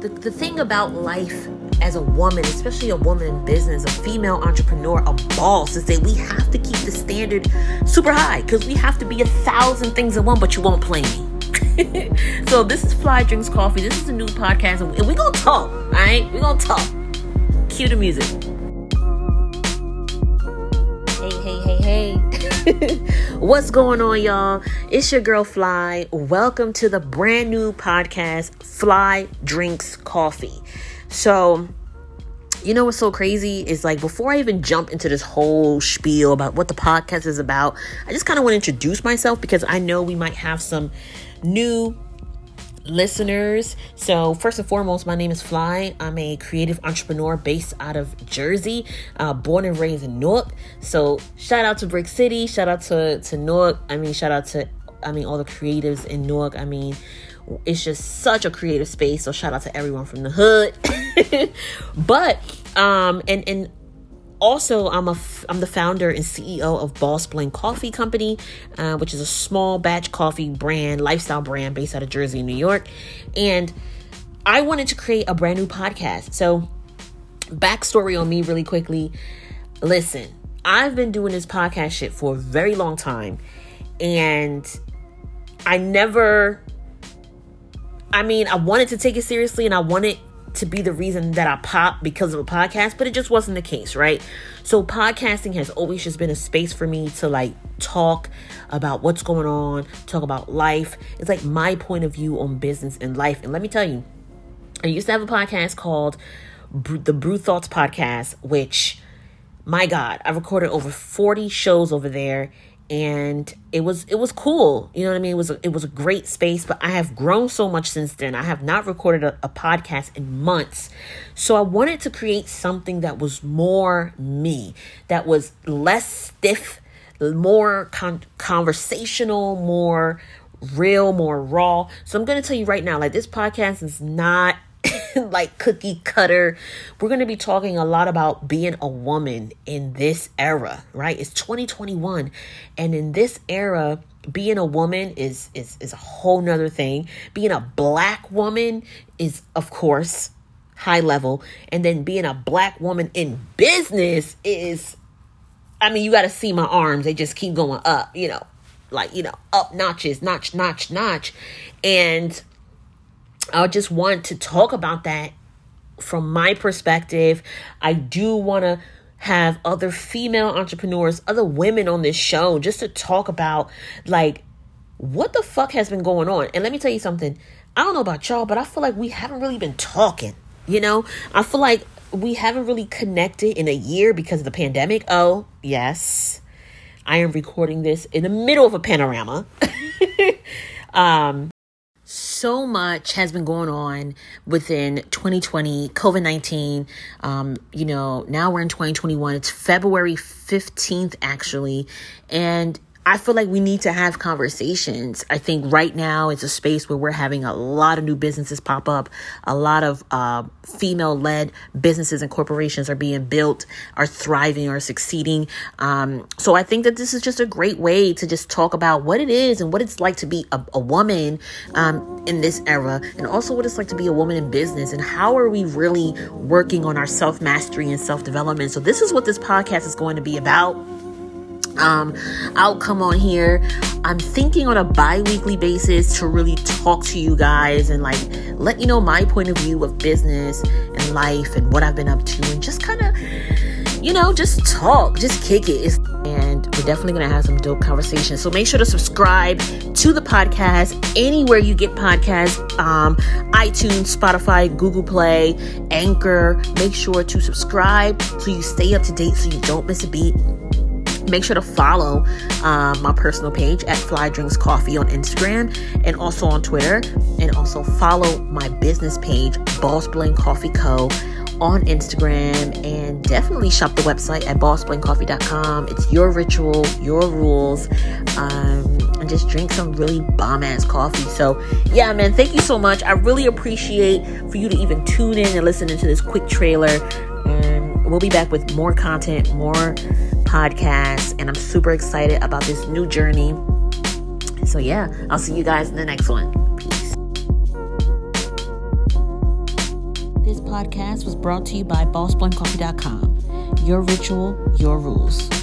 the, the thing about life as a woman, especially a woman in business, a female entrepreneur, a boss, is that we have to keep the standard super high because we have to be a thousand things in one, but you won't play me. so this is Fly Drinks Coffee. This is a new podcast, and we're gonna talk. All right, we're gonna talk. Cue the music. Hey, hey, hey, hey. What's going on, y'all? It's your girl Fly. Welcome to the brand new podcast, Fly Drinks Coffee. So, you know what's so crazy is like before I even jump into this whole spiel about what the podcast is about, I just kind of want to introduce myself because I know we might have some new listeners. So, first and foremost, my name is Fly. I'm a creative entrepreneur based out of Jersey, uh, born and raised in Newark. So, shout out to Brick City, shout out to, to Newark. I mean, shout out to, I mean, all the creatives in Newark. I mean, it's just such a creative space. So, shout out to everyone from the hood. but, um, and, and, also i'm a i'm the founder and ceo of boss blend coffee company uh, which is a small batch coffee brand lifestyle brand based out of jersey new york. And i wanted to create a brand new podcast. So backstory on me really quickly. Listen i've been doing this podcast shit for a very long time. And i never i mean i wanted to take it seriously and i wanted to be the reason that I pop because of a podcast, but it just wasn't the case, right? So podcasting has always just been a space for me to like talk about what's going on, talk about life. It's like my point of view on business and life. And let me tell you, I used to have a podcast called the Brew Thoughts Podcast, which my God, I recorded over 40 shows over there and it was it was cool. You know what i mean? It was a, it was a great space but i have grown so much since then. I have not recorded a, a podcast in months. So i wanted to create something that was more me that was less stiff more con- conversational more real more raw. So i'm going to tell you right now like this podcast is not like cookie cutter. We're going to be talking a lot about being a woman in this era, right? It's 2021 and in this era being a woman is is is a whole nother thing. Being a black woman is of course high level and then being a black woman in business is I mean, you got to see my arms. They just keep going up, you know, like, you know, up notches, notch, notch, notch. And I just want to talk about that from my perspective. I do want to have other female entrepreneurs, other women on this show just to talk about like what the fuck has been going on. And let me tell you something. I don't know about y'all, but I feel like we haven't really been talking. You know, I feel like we haven't really connected in a year because of the pandemic. Oh, yes. I am recording this in the middle of a panorama. um so much has been going on within 2020 covid-19 um, you know now we're in 2021 it's february 15th actually. And I feel like we need to have conversations. I think right now it's a space where we're having a lot of new businesses pop up. A lot of uh, female led businesses and corporations are being built, are thriving, are succeeding. Um, so I think that this is just a great way to just talk about what it is and what it's like to be a, a woman um, in this era, and also what it's like to be a woman in business, and how are we really working on our self mastery and self development. So this is what this podcast is going to be about um, I'll come on here. I'm thinking on a bi weekly basis to really talk to you guys and like let you know my point of view of business and life and what I've been up to and just kind of, you know, just talk, just kick it. And we're definitely going to have some dope conversations. So make sure to subscribe to the podcast anywhere you get podcasts um, iTunes, Spotify, Google Play, Anchor. Make sure to subscribe so you stay up to date so you don't miss a beat make sure to follow um, my personal page at Fly Drinks Coffee on Instagram and also on Twitter. And also follow my business page, Boss Blend Coffee Co. on Instagram. And definitely shop the website at bossblendcoffee.com. It's your ritual, your rules. Um, and just drink some really bomb ass coffee. So, yeah, man, thank you so much. I really appreciate for you to even tune in and listen to this quick trailer. We'll be back with more content, more podcasts, and I'm super excited about this new journey. So, yeah, I'll see you guys in the next one. Peace. This podcast was brought to you by bossblendcoffee.com. Your ritual, your rules.